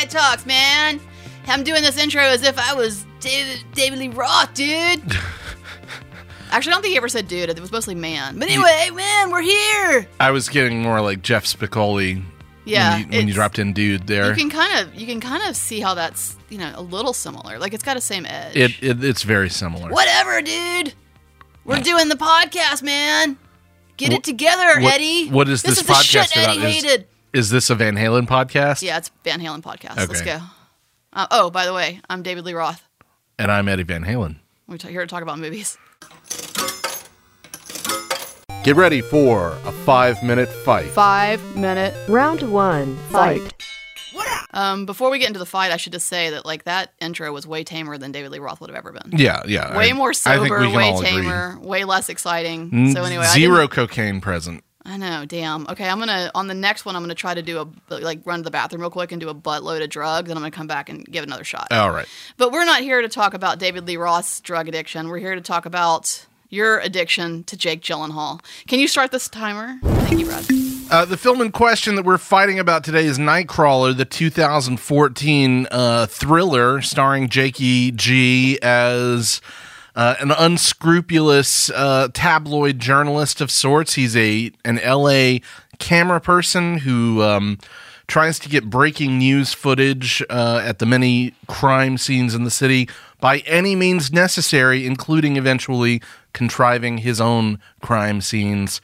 High Talks, man. I'm doing this intro as if I was David, David Lee Roth, dude. Actually, I don't think he ever said dude. It was mostly man. But anyway, man, we're here. I was getting more like Jeff Spicoli. Yeah, when you, when you dropped in dude there. You can kind of you can kind of see how that's you know a little similar. Like it's got the same edge. it, it it's very similar. Whatever, dude. We're doing the podcast, man. Get Wh- it together, what- Eddie. what is this this is the podcast shit Eddie about? Is- hated. Is this a Van Halen podcast? Yeah, it's Van Halen podcast. Let's go. Uh, oh, by the way, I'm David Lee Roth. And I'm Eddie Van Halen. We're t- here to talk about movies. Get ready for a five minute fight. Five minute. Round one, fight. Um, before we get into the fight, I should just say that like that intro was way tamer than David Lee Roth would have ever been. Yeah, yeah. Way I- more I think sober, we can way all agree. tamer, way less exciting. N- So anyway, zero didn't- cocaine present. I know, damn. Okay, I'm gonna on the next one. I'm gonna try to do a like run to the bathroom real quick and do a buttload of drugs, and I'm gonna come back and give another shot. All right. But we're not here to talk about David Lee Roth's drug addiction. We're here to talk about your addiction to Jake Gyllenhaal. Can you start this timer? Thank you, Brad. Uh, the film in question that we're fighting about today is Nightcrawler, the 2014 uh, thriller starring Jakey G as uh, an unscrupulous uh, tabloid journalist of sorts. He's a an LA camera person who um, tries to get breaking news footage uh, at the many crime scenes in the city by any means necessary, including eventually contriving his own crime scenes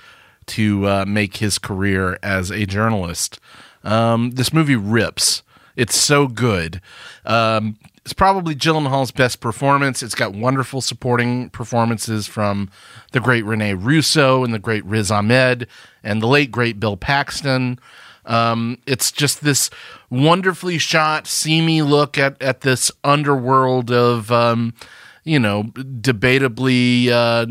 to uh, make his career as a journalist. Um, this movie rips. It's so good. Um, it's probably Gyllenhaal's best performance. It's got wonderful supporting performances from the great Rene Russo and the great Riz Ahmed and the late great Bill Paxton. Um, it's just this wonderfully shot, seamy look at at this underworld of, um, you know, debatably uh,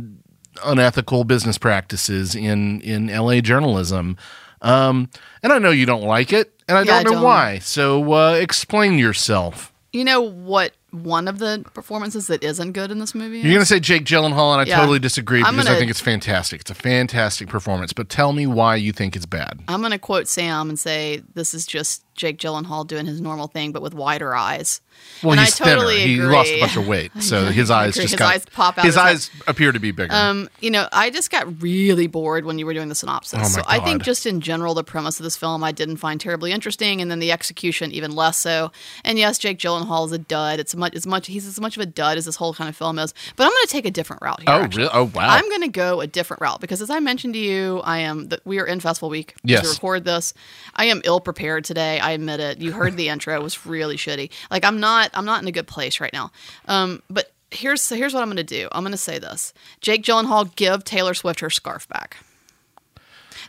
unethical business practices in in LA journalism. Um, and I know you don't like it, and I Yeah, don't know don't. why. So uh, explain yourself. You know what? One of the performances that isn't good in this movie. You're going to say Jake Gyllenhaal, and I Yeah. totally disagree I'm because I gonna- think it's fantastic. It's a fantastic performance. But tell me why you think it's bad. I'm going to quote Sam and say this is just Jake Gyllenhaal doing his normal thing, but with wider eyes. Well, and he's I totally thinner. He lost a bunch of weight, so his eyes agree. just His got eyes pop out His his head. eyes appear to be bigger. Um, you know, I just got really bored when you were doing the synopsis. Oh so I think just in general, the premise of this film I didn't find terribly interesting, and then the execution even less so. And yes, Jake Gyllenhaal is a dud. It's much as much he's as much of a dud as this whole kind of film is. But I'm going to take a different route here. oh, actually. really? Oh, wow. I'm going to go a different route because, as I mentioned to you, I am. The, we are in festival week Yes. we record this. I am ill prepared today. I admit it. You heard the intro; it was really shitty. Like I'm not. I'm not in a good place right now. Um, but here's so here's what I'm going to do. I'm going to say this: Jake Gyllenhaal, give Taylor Swift her scarf back.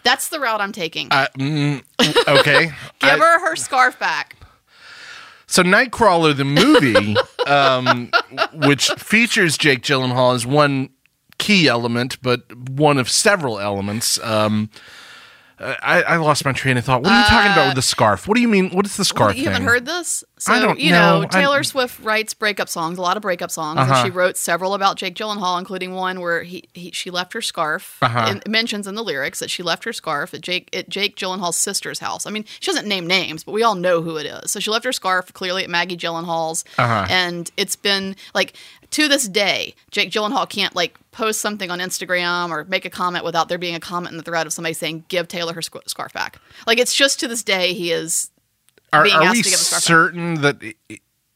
That's the route I'm taking. Uh, mm, okay. give I- her her scarf back. So Nightcrawler, the movie, um, which features Jake Gyllenhaal as one key element, but one of several elements. Um, I, I lost my train of thought. What are you talking about with the scarf? What do you mean? What is the scarf Uh, you haven't heard this? So, I don't you know. know, I- Taylor Swift writes breakup songs, a lot of breakup songs. Uh-huh. And she wrote several about Jake Gyllenhaal, including one where he, he she left her scarf. Uh-huh. And mentions in the lyrics that she left her scarf at Jake at Jake Gyllenhaal's sister's house. I mean, she doesn't name names, but we all know who it is. So she left her scarf clearly at Maggie Gyllenhaal's. Uh-huh. And it's been like to this day, Jake Gyllenhaal can't like post something on Instagram or make a comment without there being a comment in the thread of somebody saying, "Give Taylor her sc- scarf back." Like it's just to this day he is Are, being are asked we to give the scarf back. certain that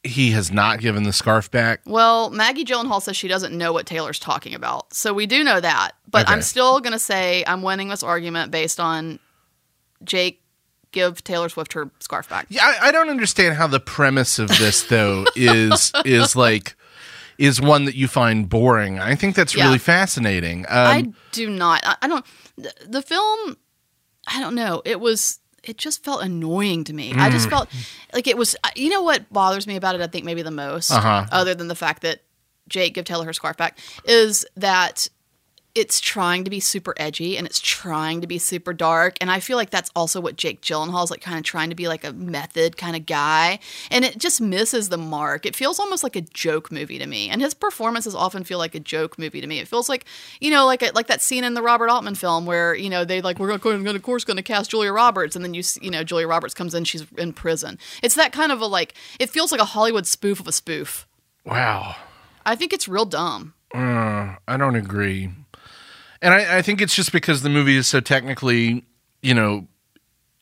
he has not given the scarf back? Well, Maggie Gyllenhaal says she doesn't know what Taylor's talking about. So we do know that. But Okay. I'm still going to say I'm winning this argument based on Jake give Taylor Swift her scarf back. Yeah, I, I don't understand how the premise of this though is is like is one that you find boring. I think that's Yeah. really fascinating. Um, I do not. I, I don't. The, the film, I don't know. It was. It just felt annoying to me. I just Mm. felt like it was. You know what bothers me about it? I think maybe the most, Uh-huh. other than the fact that Jake give Taylor her scarf back, is that it's trying to be super edgy and it's trying to be super dark. And i feel like that's also what jake gyllenhaal is like kind of trying to be like a method kind of guy. And it just misses the mark. It feels almost like a joke movie to me. And his performances often feel like a joke movie to me. It feels like you know like a, like that scene in the robert altman film where you know they like we're going to of course going to cast julia roberts. And then you you know julia roberts comes in she's in prison. It's that kind of a like it feels like a hollywood spoof of a spoof. Wow. i think it's real dumb. Uh, I don't agree. And I, I think it's just because the movie is so technically, you know,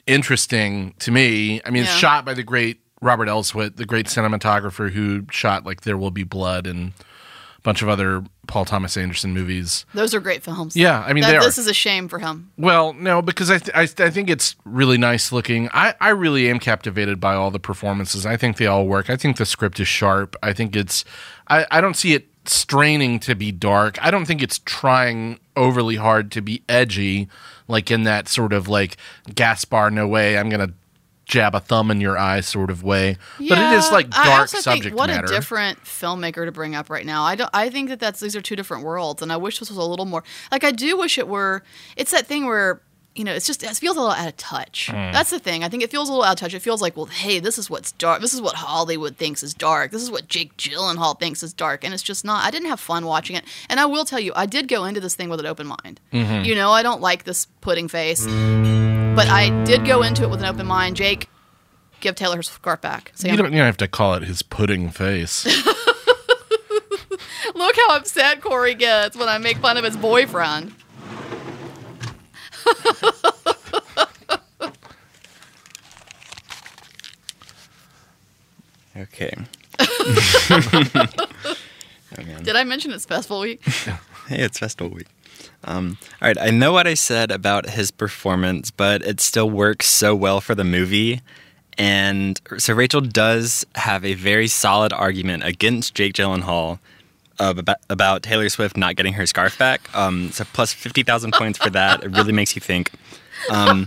interesting to me. I mean, it's Yeah. shot by the great Robert Elswit, the great cinematographer who shot like There Will Be Blood and a bunch of other Paul Thomas Anderson movies. those are great films Yeah, I mean, That- they are. this is a shame for him Well, no, because I, th- I, th- I think it's really nice looking. I, I really am captivated by all the performances. I think they all work. I think the script is sharp. I think it's, I, I don't see it straining to be dark. I don't think it's trying overly hard to be edgy, like in that sort of like Gaspar, Noé, I'm going to jab a thumb in your eye sort of way. but it is Yeah, like I dark also subject think what matter. a different filmmaker to bring up right now. I don't. I think that that's these are two different worlds, and I wish this was a little more. Like I do wish it were. It's that thing where. You know, it's just it feels a little out of touch. Hmm. That's the thing. I think it feels a little out of touch. It feels like, well, hey, this is what's dark. This is what Hollywood thinks is dark. This is what Jake Gyllenhaal thinks is dark, and it's just not. I didn't have fun watching it, and I will tell you, I did go into this thing with an open mind. Mm-hmm. You know, I don't like this pudding face, but I did go into it with an open mind. Jake, give Taylor her scarf back. Sam, you don't, you don't have to call it his pudding face. Look how upset Corey gets when I make fun of his boyfriend. Okay. Did I mention it's festival week? Hey, it's festival week. Um, all right, I know what I said about his performance, but it still works so well for the movie. And so Rachel does have a very solid argument against Jake Gyllenhaal about, about Taylor Swift not getting her scarf back. Um, so plus 50,000 points for that. It really makes you think. Um,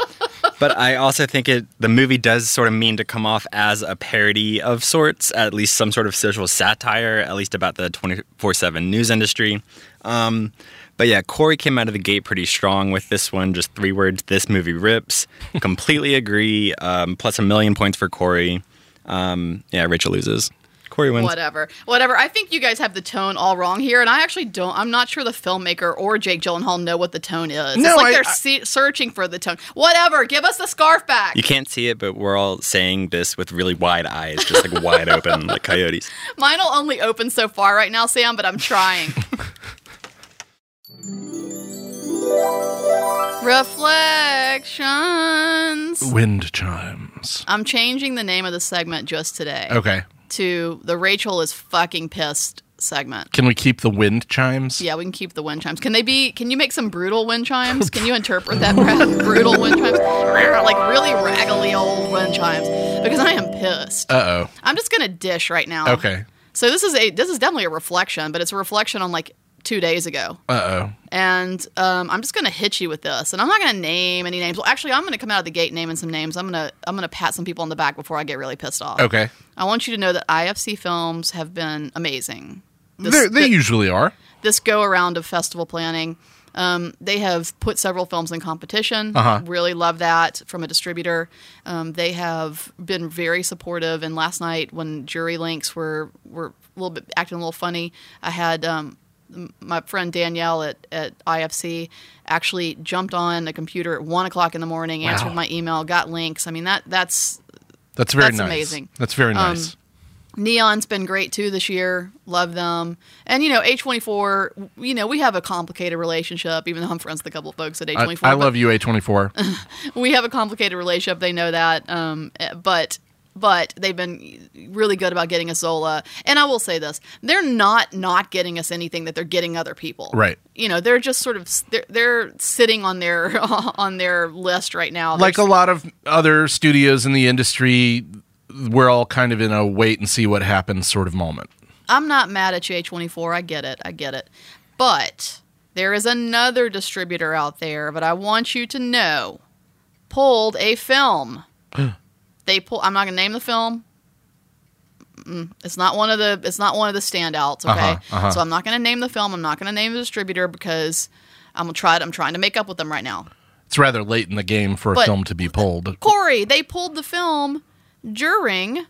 but I also think it the movie does sort of mean to come off as a parody of sorts, at least some sort of social satire, at least about the 24 7 news industry. Um, but yeah, Corey came out of the gate pretty strong with this one. Just three words: "This movie rips." Completely agree. Um, plus a million points for Corey. Um, yeah, Rachel loses. Corey wins. Whatever. Whatever. I think you guys have the tone all wrong here, and I actually don't. I'm not sure the filmmaker or Jake Gyllenhaal know what the tone is. No, it's like I- they're I- se- searching for the tone. Whatever. Give us the scarf back. You can't see it, but we're all saying this with really wide eyes, just like wide open, like coyotes. Mine will only open so far right now, Sam, but I'm trying. Reflections. Wind chimes. I'm changing the name of the segment just today Okay. To the Rachel is fucking pissed segment. Can we keep the wind chimes? Yeah, we can keep the wind chimes. Can they be? Can you make some brutal wind chimes? Can you interpret that brutal wind chimes, like really raggedy old wind chimes? Because I am pissed. Uh oh. I'm just gonna dish right now. Okay. So this is a this is definitely a reflection, but it's a reflection on like two days ago. Uh oh. And um, I'm just gonna hit you with this, and I'm not gonna name any names. Well, actually, I'm gonna come out of the gate naming some names. I'm gonna I'm gonna pat some people on the back before I get really pissed off. Okay. I want you to know that IFC films have been amazing. This, They're- they usually are. this go around of festival planning. Um, they have put several films in competition. Uh-huh. Really love that from a distributor. Um, they have been very supportive. And last night, when jury links were were a little bit acting a little funny, I had um, my friend Danielle at, at IFC actually jumped on a computer at one o'clock in the morning, answered Wow. my email, got links. I mean that that's That's very That's nice. amazing. That's very Um, nice. Neon's been great too this year. Love them. And you know, A24, you know, we have a complicated relationship, even though I'm friends with a couple of folks at I, A24. I but love you, A24. We have a complicated relationship. They know that. Um, eh, but but they've been really good about getting us Zola. And I will say this: they're not not getting us anything that they're getting other people. Right. You know, they're just sort of they're, they're sitting on their on their list right now. like a lot of other studios in the industry, we're all kind of in a wait and see what happens sort of moment. I'm not mad at you, A24. I get it. I get it. But there is another distributor out there, but I want you to know pulled a film. they pull. I'm not going to name the film. Mm, It's not one of the. It's not one of the standouts. Okay, Uh-huh, uh-huh. so I'm not going to name the film. I'm not going to name the distributor because I'm gonna try. I'm trying to make up with them right now. It's rather late in the game for a But- film to be pulled. Corey, they pulled the film during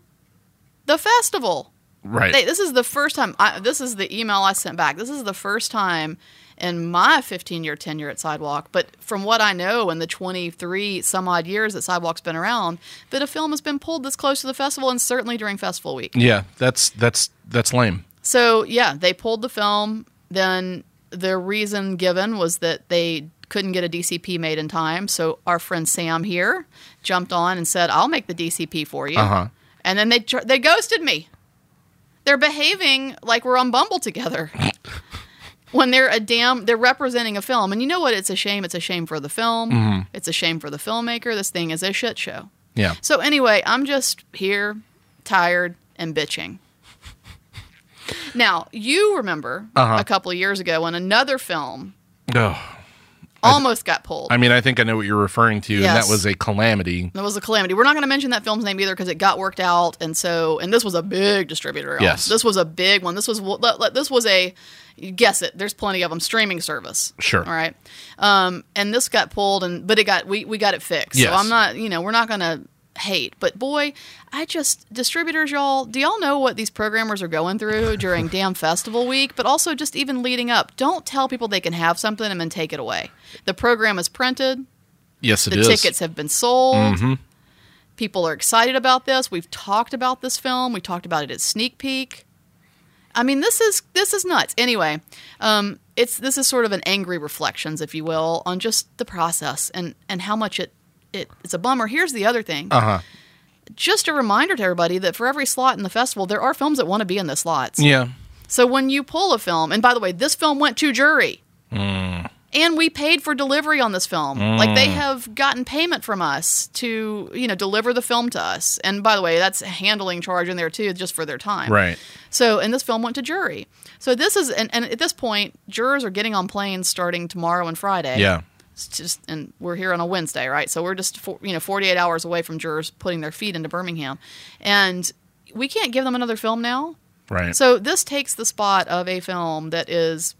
the festival. Right. They, this is the first time. I, this is the email I sent back. This is the first time in my 15 year tenure at Sidewalk, but from what I know in the 23 some odd years that Sidewalk's been around, that a film has been pulled this close to the festival and certainly during festival week. yeah, that's that's that's lame. So yeah, they pulled the film. Then the reason given was that they couldn't get a DCP made in time. So our friend Sam here jumped on and said, "I'll make the DCP for you." Uh-huh. And then they they ghosted me. They're behaving like we're on Bumble together. when they're a damn, they're representing a film, and you know what? It's a shame. It's a shame for the film. It's a shame for the filmmaker. This thing is a shit show. Yeah. So anyway, I'm just here, tired and bitching. Now you remember Uh-huh. a couple of years ago when another film Oh, almost got pulled. I mean, I think I know what you're referring to, and that was a calamity. That was a calamity. We're not going to mention that film's name either because it got worked out, and so and this was a big distributor. y'all. Yes. this was a big one. This was this was a guess it. There's plenty of them streaming service. Sure. All right, um, and this got pulled, and but it got we we got it fixed. Yes. So I'm not you know we're not going to hate, but boy, I just distributors, y'all. Do y'all know what these programmers are going through during damn festival week? But also just even leading up. Don't tell people they can have something and then take it away. The program is printed. Yes, it The is. tickets have been sold. Mhm. People are excited about this. We've talked about this film. We talked about it at Sneak Peek. I mean, this is this is nuts. Anyway, um, it's this is sort of an angry reflections, if you will, on just the process and and how much it, it it's a bummer. Here's the other thing. Uh huh. Just a reminder to everybody that for every slot in the festival, there are films that want to be in the slots. Yeah. So when you pull a film, and by the way, this film went to jury. And we paid for delivery on this film. Like they have gotten payment from us to, you know, deliver the film to us. And by the way, that's a handling charge in there too, just for their time. Right. So, and this film went to jury. So this is, and, and at this point, jurors are getting on planes starting tomorrow and Friday. Yeah. It's just, and we're here on a Wednesday, right? So we're just, for, you know, 48 hours away from jurors putting their feet into Birmingham. And we can't give them another film now. Right. So this takes the spot of a film that is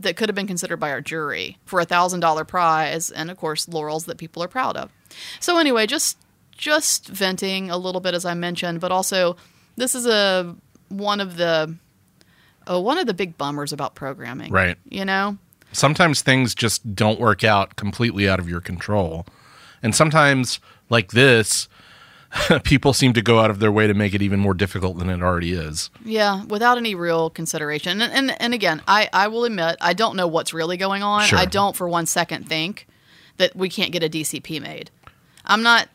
that could have been considered by our jury for a thousand dollar prize, and of course laurels that people are proud of. So anyway, just just venting a little bit as I mentioned, but also this is a one of the uh, one of the big bummers about programming. Right. You know. Sometimes things just don't work out completely out of your control. And sometimes, like this, people seem to go out of their way to make it even more difficult than it already is. Yeah, without any real consideration. And and, and again, I, I will admit I don't know what's really going on. Sure. I don't for one second think that we can't get a DCP made. I'm not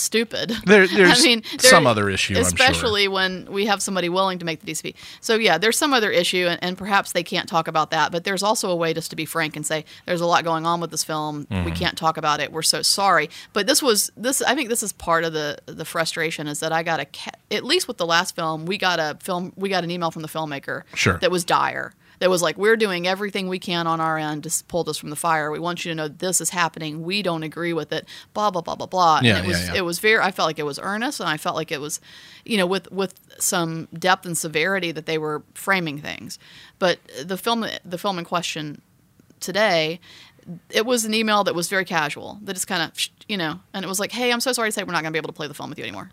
stupid. There- there's I mean, some other issue, I'm sure. especially when we have somebody willing to make the DCP. So yeah, there's some other issue, and, and perhaps they can't talk about that. But there's also a way just to be frank and say there's a lot going on with this film. We Mm-hmm. can't talk about it. We're so sorry. But this was this. I think this is part of the the frustration is that I got a at least with the last film we got a film we got an email from the filmmaker Sure. that was dire. That was like, we're doing everything we can on our end to pull this from the fire. We want you to know this is happening. We don't agree with it. Blah blah blah blah blah. Yeah, and it was yeah, yeah. it was very. I felt like it was earnest, and I felt like it was, you know, with with some depth and severity that they were framing things. But the film, the film in question today, it was an email that was very casual. That just kind of, you know, and it was like, hey, I'm so sorry to say we're not going to be able to play the film with you anymore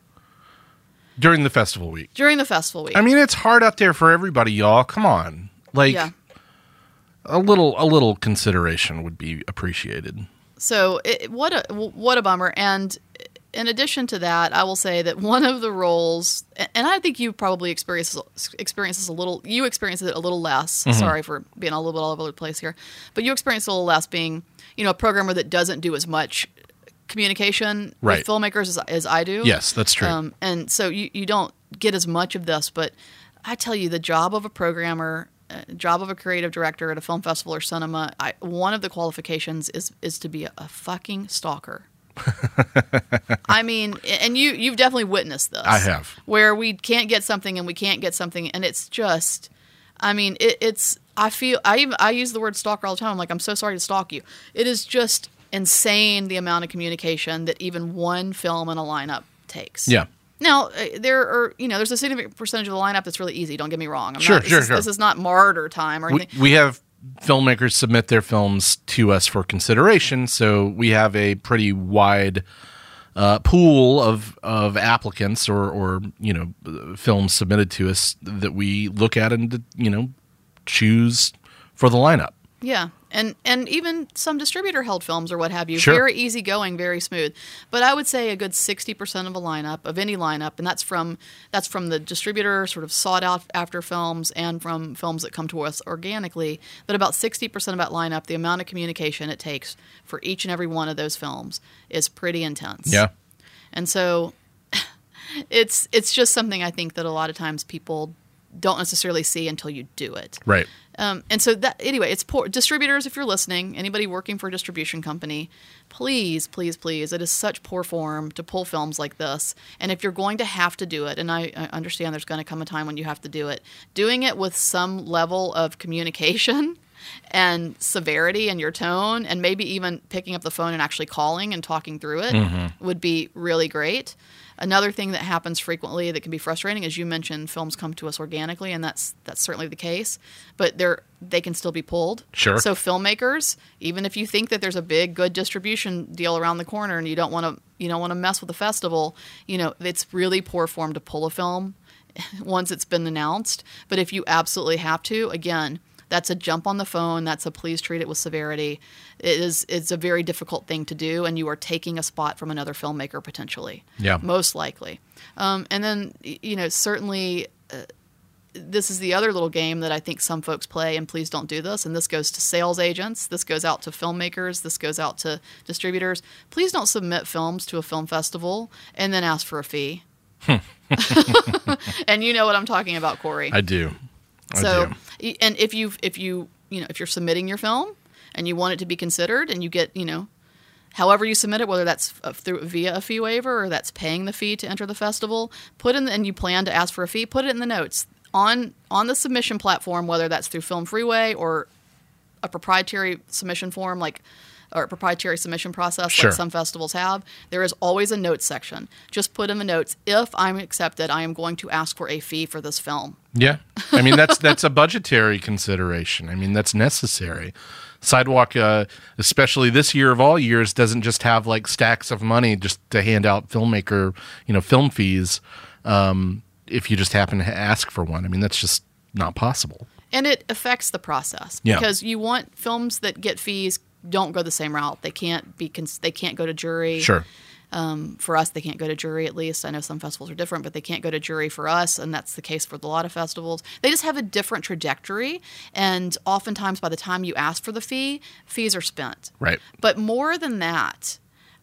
During the festival week. during the festival week. I mean, it's hard out there for everybody, y'all. Come on. Like yeah. a little a little consideration would be appreciated. So it, what a what a bummer. And in addition to that, I will say that one of the roles, and I think you probably experience experience this a little. You experience it a little less. Mm-hmm. Sorry for being a little bit all over the place here, but you experience a little less being, you know, a programmer that doesn't do as much communication Right. with filmmakers as, as I do. Yes, that's true. Um, and so you, you don't get as much of this, but I tell you, the job of a programmer, Uh, job of a creative director at a film festival or cinema, I, one of the qualifications is is to be a, a fucking stalker. I mean, and you you've definitely witnessed this. I have. where we can't get something and we can't get something, and it's just, I mean, it, it's. I feel I even I use the word stalker all the time. I'm like, I'm so sorry to stalk you. It is just insane the amount of communication that even one film in a lineup takes. Yeah. Now uh, there are you know there's a significant percentage of the lineup that's really easy. Don't get me wrong. I'm Sure, not, this sure, is, sure. This is not martyr time or We, anything. we have filmmakers submit their films to us for consideration. So we have a pretty wide uh, pool of of applicants or or you know films submitted to us that we look at and you know choose for the lineup. Yeah. And and even some distributor held films or what have you. Sure. Very easygoing, very smooth. But I would say a good sixty percent of a lineup of any lineup, and that's from that's from the distributor sort of sought out after films and from films that come to us organically. But about sixty percent of that lineup, the amount of communication it takes for each and every one of those films is pretty intense. Yeah. And so it's it's just something I think that a lot of times people don't necessarily see until you do it. Right. Um, and so that anyway, it's poor distributors. If you're listening, anybody working for a distribution company, please, please, please, it is such poor form to pull films like this. And if you're going to have to do it, and I, I understand there's going to come a time when you have to do it, doing it with some level of communication and severity in your tone, and maybe even picking up the phone and actually calling and talking through it would be really great. Another thing that happens frequently that can be frustrating, as you mentioned, films come to us organically, and that's that's certainly the case. But they're they can still be pulled. Sure. So filmmakers, even if you think that there's a big good distribution deal around the corner and you don't want to you don't want to mess with the festival, you know it's really poor form to pull a film once it's been announced. But if you absolutely have to, again, that's a jump on the phone. That's a please treat it with severity. It is it's a very difficult thing to do, and you are taking a spot from another filmmaker potentially. Yeah. most likely. Um, and then you know certainly. Uh, this is the other little game that I think some folks play, and please don't do this. And this goes to sales agents, this goes out to filmmakers, this goes out to distributors. Please don't submit films to a film festival and then ask for a fee. and you know what I'm talking about, Corey. I do. So, and if you if you you know if you're submitting your film and you want it to be considered, and you get you know, however you submit it, whether that's uh, through via a fee waiver or that's paying the fee to enter the festival, put in the, and you plan to ask for a fee, put it in the notes on on the submission platform, whether that's through Film Freeway or a proprietary submission form like or proprietary submission process Sure. like some festivals have there is always a notes section just put in the notes if i'm accepted i am going to ask for a fee for this film Yeah, I mean that's that's a budgetary consideration. I mean that's necessary. Sidewalk, uh, especially this year of all years, doesn't just have like stacks of money just to hand out filmmaker, you know, film fees. Um, if you just happen to ask for one, I mean that's just not possible. and it affects the process Yeah. because you want films that get fees don't go the same route they can't be cons- they can't go to jury Sure. Um, for us they can't go to jury at least i know some festivals are different but they can't go to jury for us and that's the case for a lot of festivals they just have a different trajectory and oftentimes by the time you ask for the fee fees are spent Right. but more than that,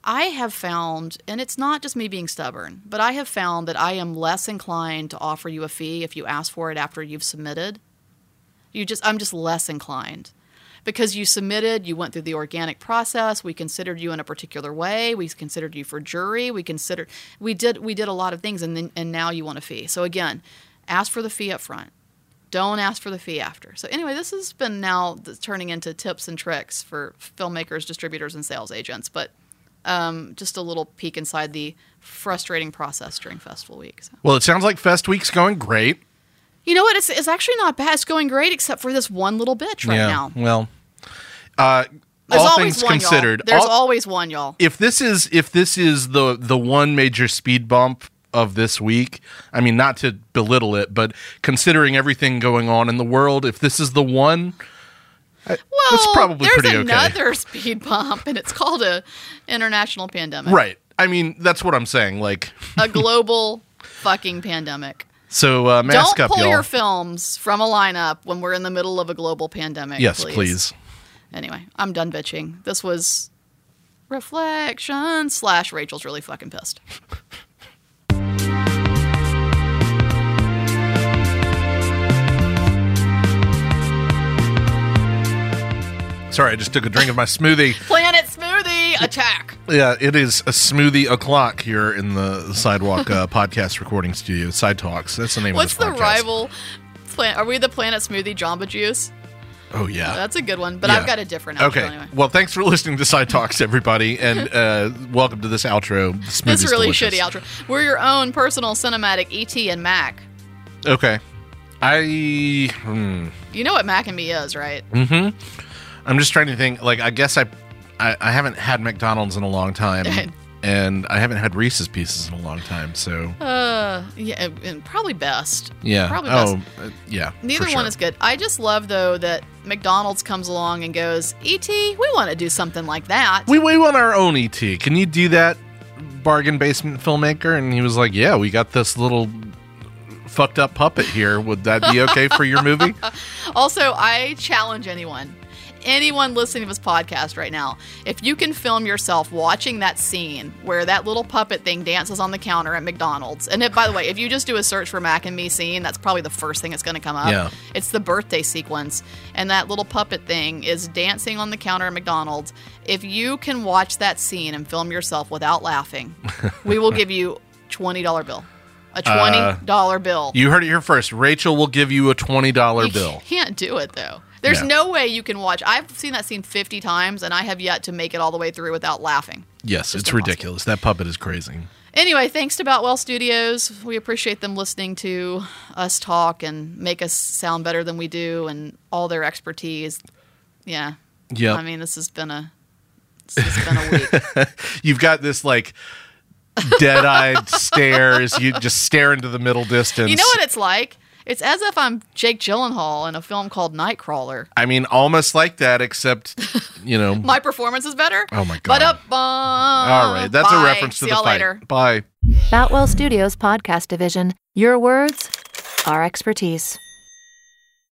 I have found, and it's not just me being stubborn, but I have found that I am less inclined to offer you a fee if you ask for it after you've submitted. You just, I'm just less inclined because you submitted, you went through the organic process. We considered you in a particular way. We considered you for jury. We considered, we did, we did a lot of things, and then, and now you want a fee. So again, ask for the fee up front. Don't ask for the fee after. So anyway, this has been now turning into tips and tricks for filmmakers, distributors, and sales agents. But um, just a little peek inside the frustrating process during festival week. So. Well, it sounds like Fest Week's going great. You know what? It's, it's actually not bad. It's going great, except for this one little bitch right yeah. now. Well, uh, There's all things one, considered, y'all. There's all- always one, y'all. if this is if this is the the one major speed bump of this week, I mean not to belittle it, but considering everything going on in the world, if this is the one, Well, that's probably there's pretty okay. another speed bump, and it's called a international pandemic, right? I mean that's what I'm saying. Like, a global fucking pandemic. so uh, mask Don't up, pull y'all. your films from a lineup when we're in the middle of a global pandemic. yes, please. Anyway, I'm done bitching. This was reflection slash Rachel's really fucking pissed. Sorry, I just took a drink of my smoothie. Planet Smoothie attack. Yeah, it is a smoothie o'clock here in the Sidewalk uh, podcast recording studio. Side Talks. That's the name What's of the this podcast. rival? Plan- are we the Planet Smoothie Jamba Juice? Oh yeah, That's a good one, but Yeah. I've got a different outro Okay. anyway. Well, thanks for listening to Side Talks, everybody, and uh, welcome to this outro. The This really delicious. shitty outro. We're your own personal cinematic ET and Mac. Okay. I. Hmm. You know what mac and me is, right? Mm-hmm. I'm just trying to think. Like, I guess I, I, I haven't had McDonald's in a long time, and I haven't had Reese's Pieces in a long time. So Uh, yeah, and probably best. yeah. probably best. oh, uh, yeah. Neither for one is good. I just love though that McDonald's comes along and goes, "Et, we want to do something like that." We we want our own ET. Can you do that, bargain basement filmmaker? And he was like, Yeah, we got this little fucked up puppet here. Would that be okay for your movie? Also, I challenge anyone, anyone listening to this podcast right now, if you can film yourself watching that scene where that little puppet thing dances on the counter at McDonald's. And it, by the way, if you just do a search for Mac and Me scene, that's probably the first thing that's going to come up. Yeah. It's the birthday sequence. And that little puppet thing is dancing on the counter at McDonald's. If you can watch that scene and film yourself without laughing, we will give you $20 bill. A $20 bill. Uh, you heard it here first. Rachel will give you a twenty dollar bill. can't do it though. There's No. no way you can watch. I've seen that scene 50 times and I have yet to make it all the way through without laughing. Yes, Just it's impossible. ridiculous. That puppet is crazy. Anyway, thanks to Boutwell Studios. We appreciate them listening to us talk and make us sound better than we do and all their expertise. Yeah. Yep. I mean, this has been a this has been a week. You've got this like dead-eyed stares. You just stare into the middle distance. you know what it's like? It's as if I'm Jake Gyllenhaal in a film called Nightcrawler. I mean, almost like that, except you know. My performance is better. Oh my God. But up, um, all right, that's a reference to See the y'all fight. later. Bye. Boutwell Studios Podcast Division. Your words, our expertise.